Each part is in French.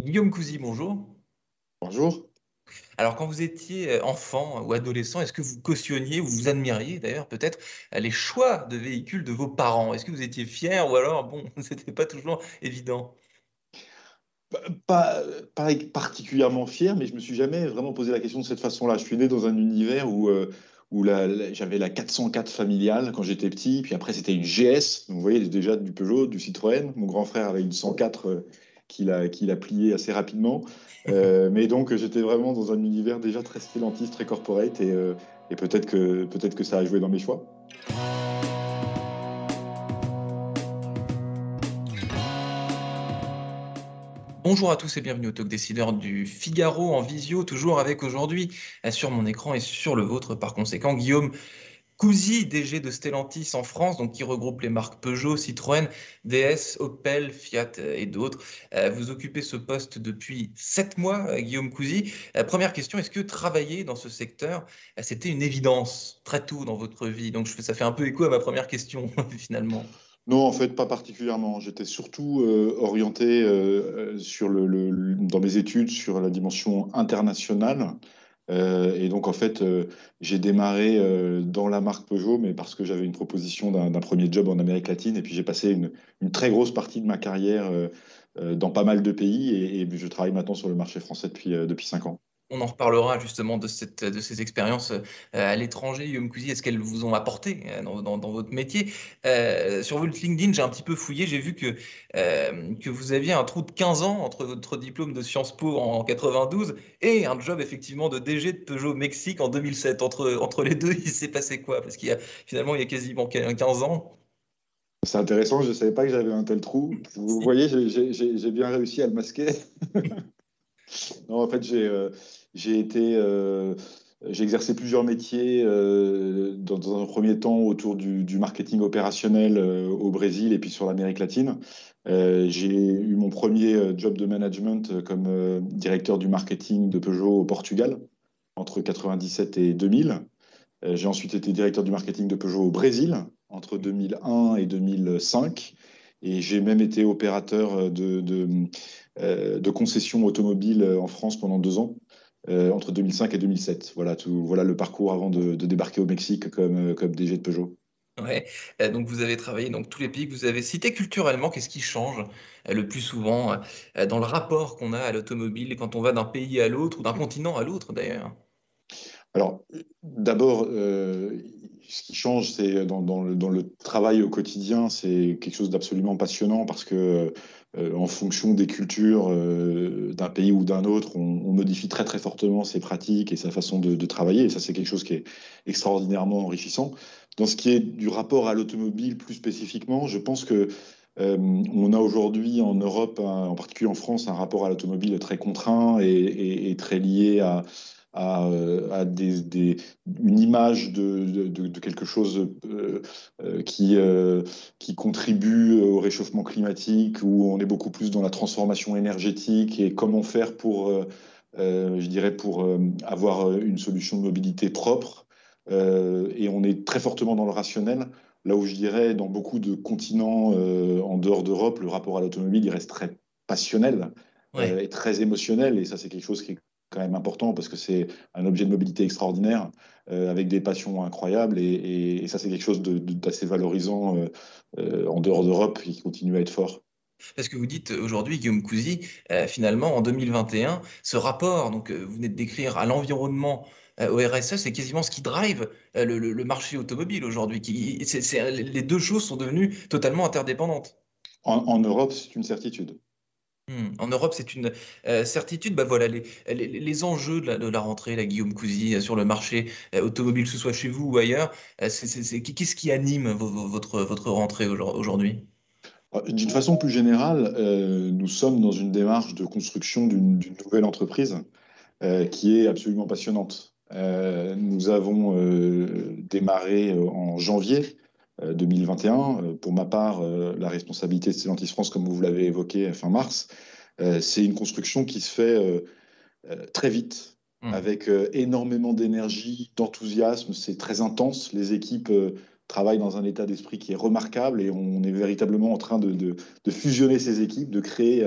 Guillaume Couzy, bonjour. Bonjour. Alors, quand vous étiez euh, enfant ou adolescent, est-ce que vous cautionniez ou vous admiriez d'ailleurs peut-être les choix de véhicules de vos parents? Est-ce que vous étiez fier ou alors, bon, c'était pas toujours évident? Pas, pas, particulièrement fier, mais je me suis jamais vraiment posé la question de cette façon-là. Je suis né dans un univers où, euh, où j'avais la 404 familiale quand j'étais petit, puis après c'était une GS, donc vous voyez déjà du Peugeot, du Citroën. Mon grand frère avait une 104 qu'il a, qu'il a plié assez rapidement. Euh, mais donc j'étais vraiment dans un univers déjà très stellantiste, très corporate, et, euh, et peut-être que, peut que ça a joué dans mes choix. Bonjour à tous et bienvenue au Talk Décideur du Figaro en visio, toujours avec aujourd'hui euh, sur mon écran et sur le vôtre par conséquent Guillaume Cousy, DG de Stellantis en France, donc qui regroupe les marques Peugeot, Citroën, DS, Opel, Fiat euh, et d'autres. Euh, vous occupez ce poste depuis sept mois, euh, Guillaume Cousy. Première question, est-ce que travailler dans ce secteur, c'était une évidence très tôt dans votre vie? Donc ça fait un peu écho à ma première question finalement. Non, en fait, pas particulièrement. J'étais surtout orienté dans mes études sur la dimension internationale. Euh, et donc, en fait, euh, j'ai démarré euh, dans la marque Peugeot, mais parce que j'avais une proposition d'un premier job en Amérique latine. Et puis, j'ai passé une, très grosse partie de ma carrière dans pas mal de pays. Et, et, je travaille maintenant sur le marché français depuis, depuis cinq ans on en reparlera justement de, cette, de ces expériences euh, à l'étranger, Guillaume Cousy, est-ce qu'elles vous ont apporté euh, dans, votre métier? Euh, Sur votre LinkedIn, j'ai un petit peu fouillé, j'ai vu que, que vous aviez un trou de 15 ans entre votre diplôme de Sciences Po en 92 et un job effectivement de DG de Peugeot Mexique en 2007. Entre, entre les deux, il s'est passé quoi? Parce qu'il y a finalement, il y a quasiment 15 ans. C'est intéressant, je ne savais pas que j'avais un tel trou. Vous voyez, j'ai bien réussi à le masquer. non, en fait, j'ai j'ai été, euh, j'ai exercé plusieurs métiers euh, dans, un premier temps autour du, marketing opérationnel euh, au Brésil et puis sur l'Amérique latine. j'ai eu mon premier job de management comme directeur du marketing de Peugeot au Portugal entre 97 et 2000. j'ai ensuite été directeur du marketing de Peugeot au Brésil entre 2001 et 2005. Et j'ai même été opérateur de, de concessions automobiles en France pendant deux ans. Euh, entre 2005 et 2007. Voilà, tout, voilà le parcours avant de, débarquer au Mexique comme, euh, comme DG de Peugeot. Ouais, euh, donc vous avez travaillé dans tous les pays que vous avez cités. Culturellement, qu'est-ce qui change le plus souvent dans le rapport qu'on a à l'automobile quand on va d'un pays à l'autre ou d'un continent à l'autre d'ailleurs? Alors, d'abord, ce qui change, c'est dans, le, travail au quotidien, c'est quelque chose d'absolument passionnant parce que euh, en fonction des cultures euh, d'un pays ou d'un autre, on, modifie très très fortement ses pratiques et sa façon de, travailler. Et ça, c'est quelque chose qui est extraordinairement enrichissant. Dans ce qui est du rapport à l'automobile plus spécifiquement, je pense que euh, on a aujourd'hui en Europe, en particulier en France, un rapport à l'automobile très contraint et, très lié à, à, des, une image de, de, quelque chose euh, euh, qui, euh, qui contribue au réchauffement climatique, où on est beaucoup plus dans la transformation énergétique et comment faire pour, je dirais, pour avoir une solution de mobilité propre. et on est très fortement dans le rationnel. Là où je dirais, dans beaucoup de continents en dehors d'Europe, le rapport à l'automobile, il reste très passionnel et très émotionnel. Et ça, c'est quelque chose qui est quand même important parce que c'est un objet de mobilité extraordinaire euh, avec des passions incroyables et, ça c'est quelque chose d'assez valorisant euh, euh, en dehors d'Europe qui continue à être fort. Parce que vous dites aujourd'hui, Guillaume Cousy, finalement en 2021, ce rapport, donc vous venez de décrire à l'environnement, au RSE, c'est quasiment ce qui drive le, marché automobile aujourd'hui. Les deux choses sont devenues totalement interdépendantes. en Europe, c'est une certitude. Hmm. En Europe, c'est une euh, certitude. Bah voilà, les, enjeux de la, rentrée, la Guillaume Cousy, euh, sur le marché euh, automobile, que ce soit chez vous ou ailleurs, qu'est-ce qui anime votre, votre rentrée aujourd'hui D'une façon plus générale, nous sommes dans une démarche de construction d'une nouvelle entreprise qui est absolument passionnante. nous avons démarré en janvier 2021. Euh, pour ma part, euh, la responsabilité de Stellantis France, comme vous l'avez évoqué fin mars, euh, c'est une construction qui se fait très vite, mmh. avec énormément d'énergie, d'enthousiasme. C'est très intense. Les équipes travaillent dans un état d'esprit qui est remarquable et on est véritablement en train de, fusionner ces équipes, de créer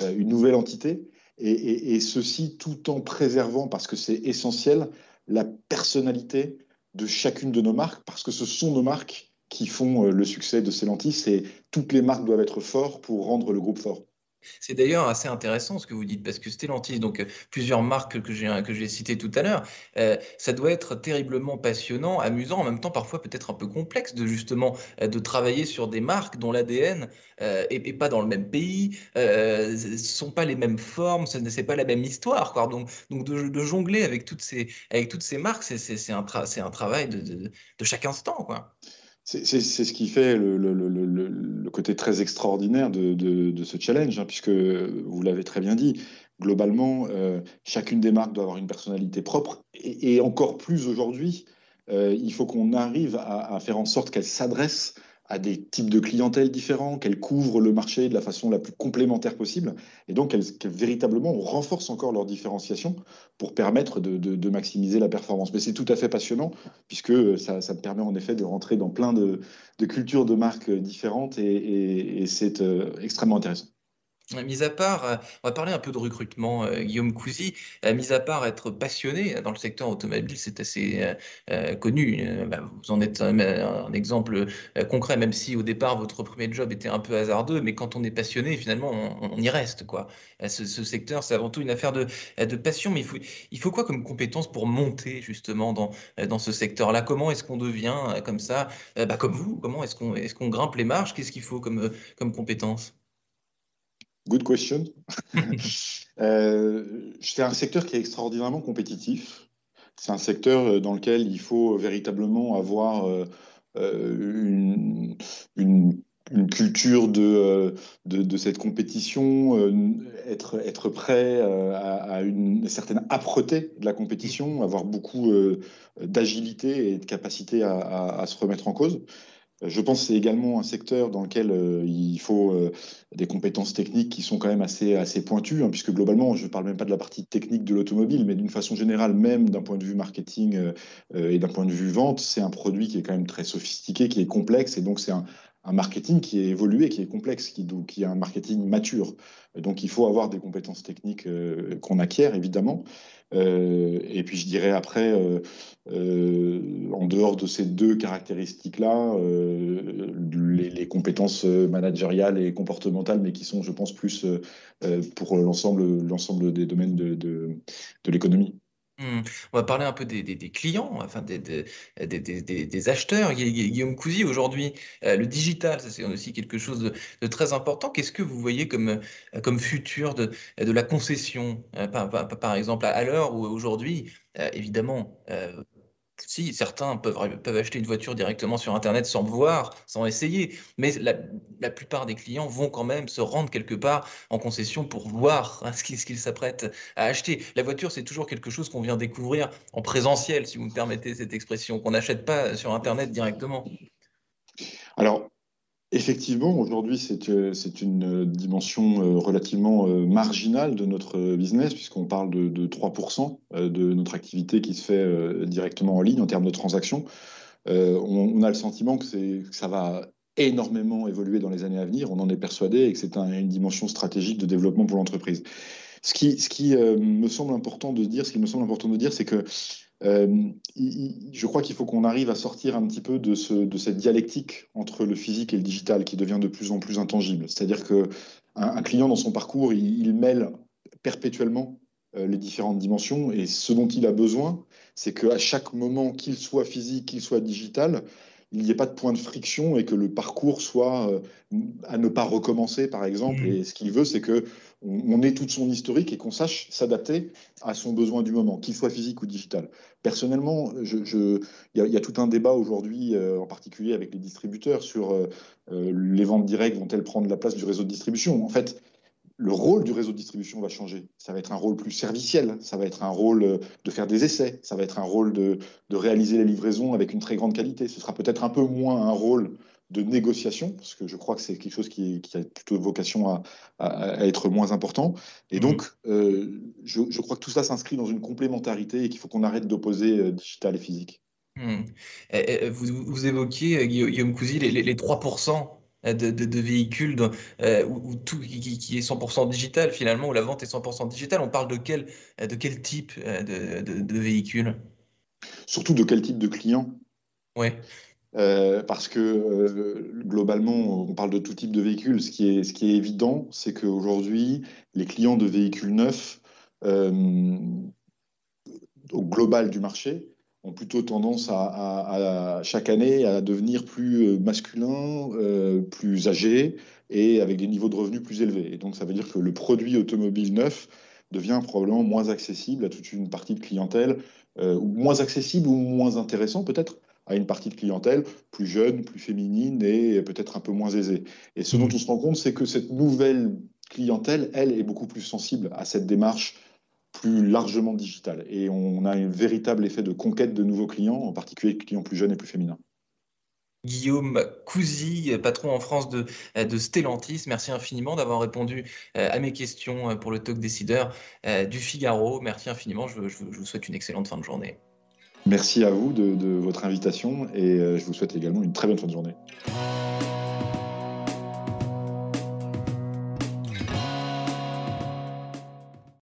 une nouvelle entité, et, ceci tout en préservant, parce que c'est essentiel, la personnalité de chacune de nos marques, parce que ce sont nos marques qui font le succès de Celantis, et toutes les marques doivent être fortes pour rendre le groupe fort. C'est d'ailleurs assez intéressant ce que vous dites, parce que Stellantis, donc euh, plusieurs marques que j'ai citées tout à l'heure, euh, ça doit être terriblement passionnant, amusant, en même temps parfois peut-être un peu complexe de justement euh, de travailler sur des marques dont l'ADN est, pas dans le même pays, ne sont pas les mêmes formes, ce n'est pas la même histoire, quoi. Donc, donc de, jongler avec toutes ces avec toutes ces marques, c'est un, un travail de, de, de chaque instant, quoi. C'est ce qui fait le, côté très extraordinaire de, ce challenge, hein, puisque vous l'avez très bien dit, globalement, euh, chacune des marques doit avoir une personnalité propre, et, encore plus aujourd'hui, euh, il faut qu'on arrive à, faire en sorte qu'elle s'adresse à des types de clientèle différents, qu'elles couvrent le marché de la façon la plus complémentaire possible, et donc qu'elles véritablement renforcent encore leur différenciation pour permettre de, maximiser la performance. Mais c'est tout à fait passionnant, puisque ça, me permet en effet de rentrer dans plein de, cultures de marques différentes, et c'est euh, extrêmement intéressant. Mis à part, euh, on va parler un peu de recrutement, euh, Guillaume Cousy. Euh, mis à part être passionné dans le secteur automobile, c'est assez connu. Bah, vous en êtes un, exemple concret, même si au départ votre premier job était un peu hasardeux, mais quand on est passionné, finalement, on, y reste. Quoi. Ce, secteur, c'est avant tout une affaire de, de passion, mais il faut, il faut quoi comme compétence pour monter justement dans, dans ce secteur-là? Comment est-ce qu'on devient comme ça, bah, comme vous Comment est-ce qu'on est qu'on grimpe les marches? Qu'est-ce qu'il faut comme, comme compétence Good question. euh, c'est un secteur qui est extraordinairement compétitif. C'est un secteur euh, dans lequel il faut véritablement avoir euh, une, une, culture de, de, cette compétition, être, être prêt à, une certaine âpreté de la compétition, avoir beaucoup d'agilité et de capacité à, à, se remettre en cause. Je pense que c'est également un secteur dans lequel euh, il faut euh, des compétences techniques qui sont quand même assez, assez pointues, hein, puisque globalement, je ne parle même pas de la partie technique de l'automobile, mais d'une façon générale, même d'un point de vue marketing euh, et d'un point de vue vente, c'est un produit qui est quand même très sophistiqué, qui est complexe, et donc c'est un, un marketing qui est évolué, qui est complexe, qui, est un marketing mature. Donc il faut avoir des compétences techniques euh, qu'on acquiert, évidemment. Euh, et puis je dirais après, euh, en dehors de ces deux caractéristiques-là, les, compétences managériales et comportementales, mais qui sont, je pense, plus pour l'ensemble des domaines de l'économie. Mmh. On va parler un peu des, clients, enfin des, acheteurs. Guillaume Cousy, aujourd'hui, euh, le digital, c'est aussi quelque chose de, très important. Qu'est-ce que vous voyez comme, euh, futur de, de la concession, euh, par, exemple, à, l'heure où aujourd'hui, évidemment, si, certains peuvent, acheter une voiture directement sur Internet sans voir, sans essayer, mais la, plupart des clients vont quand même se rendre quelque part en concession pour voir hein, ce qu'ils s'apprêtent à acheter. La voiture, c'est toujours quelque chose qu'on vient découvrir en présentiel, si vous me permettez cette expression, qu'on n'achète pas sur Internet directement. Alors, Effectivement, aujourd'hui, c'est euh, une dimension euh, relativement euh, marginale de notre business, puisqu'on parle de, 3% de notre activité qui se fait directement en ligne en termes de transactions. On, a le sentiment que, ça va énormément évoluer dans les années à venir, on en est persuadé, et que c'est une dimension stratégique de développement pour l'entreprise. Ce qui, qui me semble important de dire, ce qui me semble important de dire, c'est que euh, je crois qu'il faut qu'on arrive à sortir un petit peu de, cette dialectique entre le physique et le digital qui devient de plus en plus intangible. C'est-à-dire qu'un un client dans son parcours, il, mêle perpétuellement euh, les différentes dimensions et ce dont il a besoin, c'est qu'à chaque moment, qu'il soit physique, qu'il soit digital, il n'y ait pas de point de friction et que le parcours soit euh, à ne pas recommencer, par exemple. Mmh. Et ce qu'il veut, c'est que on, ait toute son historique et qu'on sache s'adapter à son besoin du moment, qu'il soit physique ou digital. Personnellement, il y, a tout un débat aujourd'hui, euh, en particulier avec les distributeurs, sur euh, les ventes directes vont-elles prendre la place du réseau de distribution? En fait, le rôle du réseau de distribution va changer. Ça va être un rôle plus serviciel, ça va être un rôle euh, de faire des essais, ça va être un rôle de, réaliser les livraisons avec une très grande qualité. Ce sera peut-être un peu moins un rôle de négociation, parce que je crois que c'est quelque chose qui, a plutôt vocation à, être moins important. Et mmh. donc, euh, je, crois que tout ça s'inscrit dans une complémentarité et qu'il faut qu'on arrête d'opposer euh, digital et physique. Mmh. vous, évoquiez, Guillaume Cousy, les, les 3% de, véhicules ou, tout qui, est 100% digital finalement, où la vente est 100% digitale. On parle de quel, de quel type de, véhicules Surtout de quel type de client? Oui. parce que globalement, on parle de tout type de véhicules. Ce qui est, ce qui est évident, c'est qu'aujourd'hui, les clients de véhicules neufs, au global du marché, ont plutôt tendance à, chaque année à devenir plus euh, masculins, euh, plus âgés et avec des niveaux de revenus plus élevés. Et donc ça veut dire que le produit automobile neuf devient probablement moins accessible à toute une partie de clientèle, euh, ou moins accessible ou moins intéressant peut-être à une partie de clientèle plus jeune, plus féminine et peut-être un peu moins aisée. Et ce dont mmh. on se rend compte, c'est que cette nouvelle clientèle, elle, est beaucoup plus sensible à cette démarche plus largement digital. Et on a un véritable effet de conquête de nouveaux clients, en particulier clients plus jeunes et plus féminins. Guillaume Cousy, patron en France de, de Stellantis. Merci infiniment d'avoir répondu euh, à mes questions euh, pour le talk décideur euh, du Figaro. Merci infiniment. Je, vous souhaite une excellente fin de journée. Merci à vous de, de votre invitation et je vous souhaite également une très bonne fin de journée.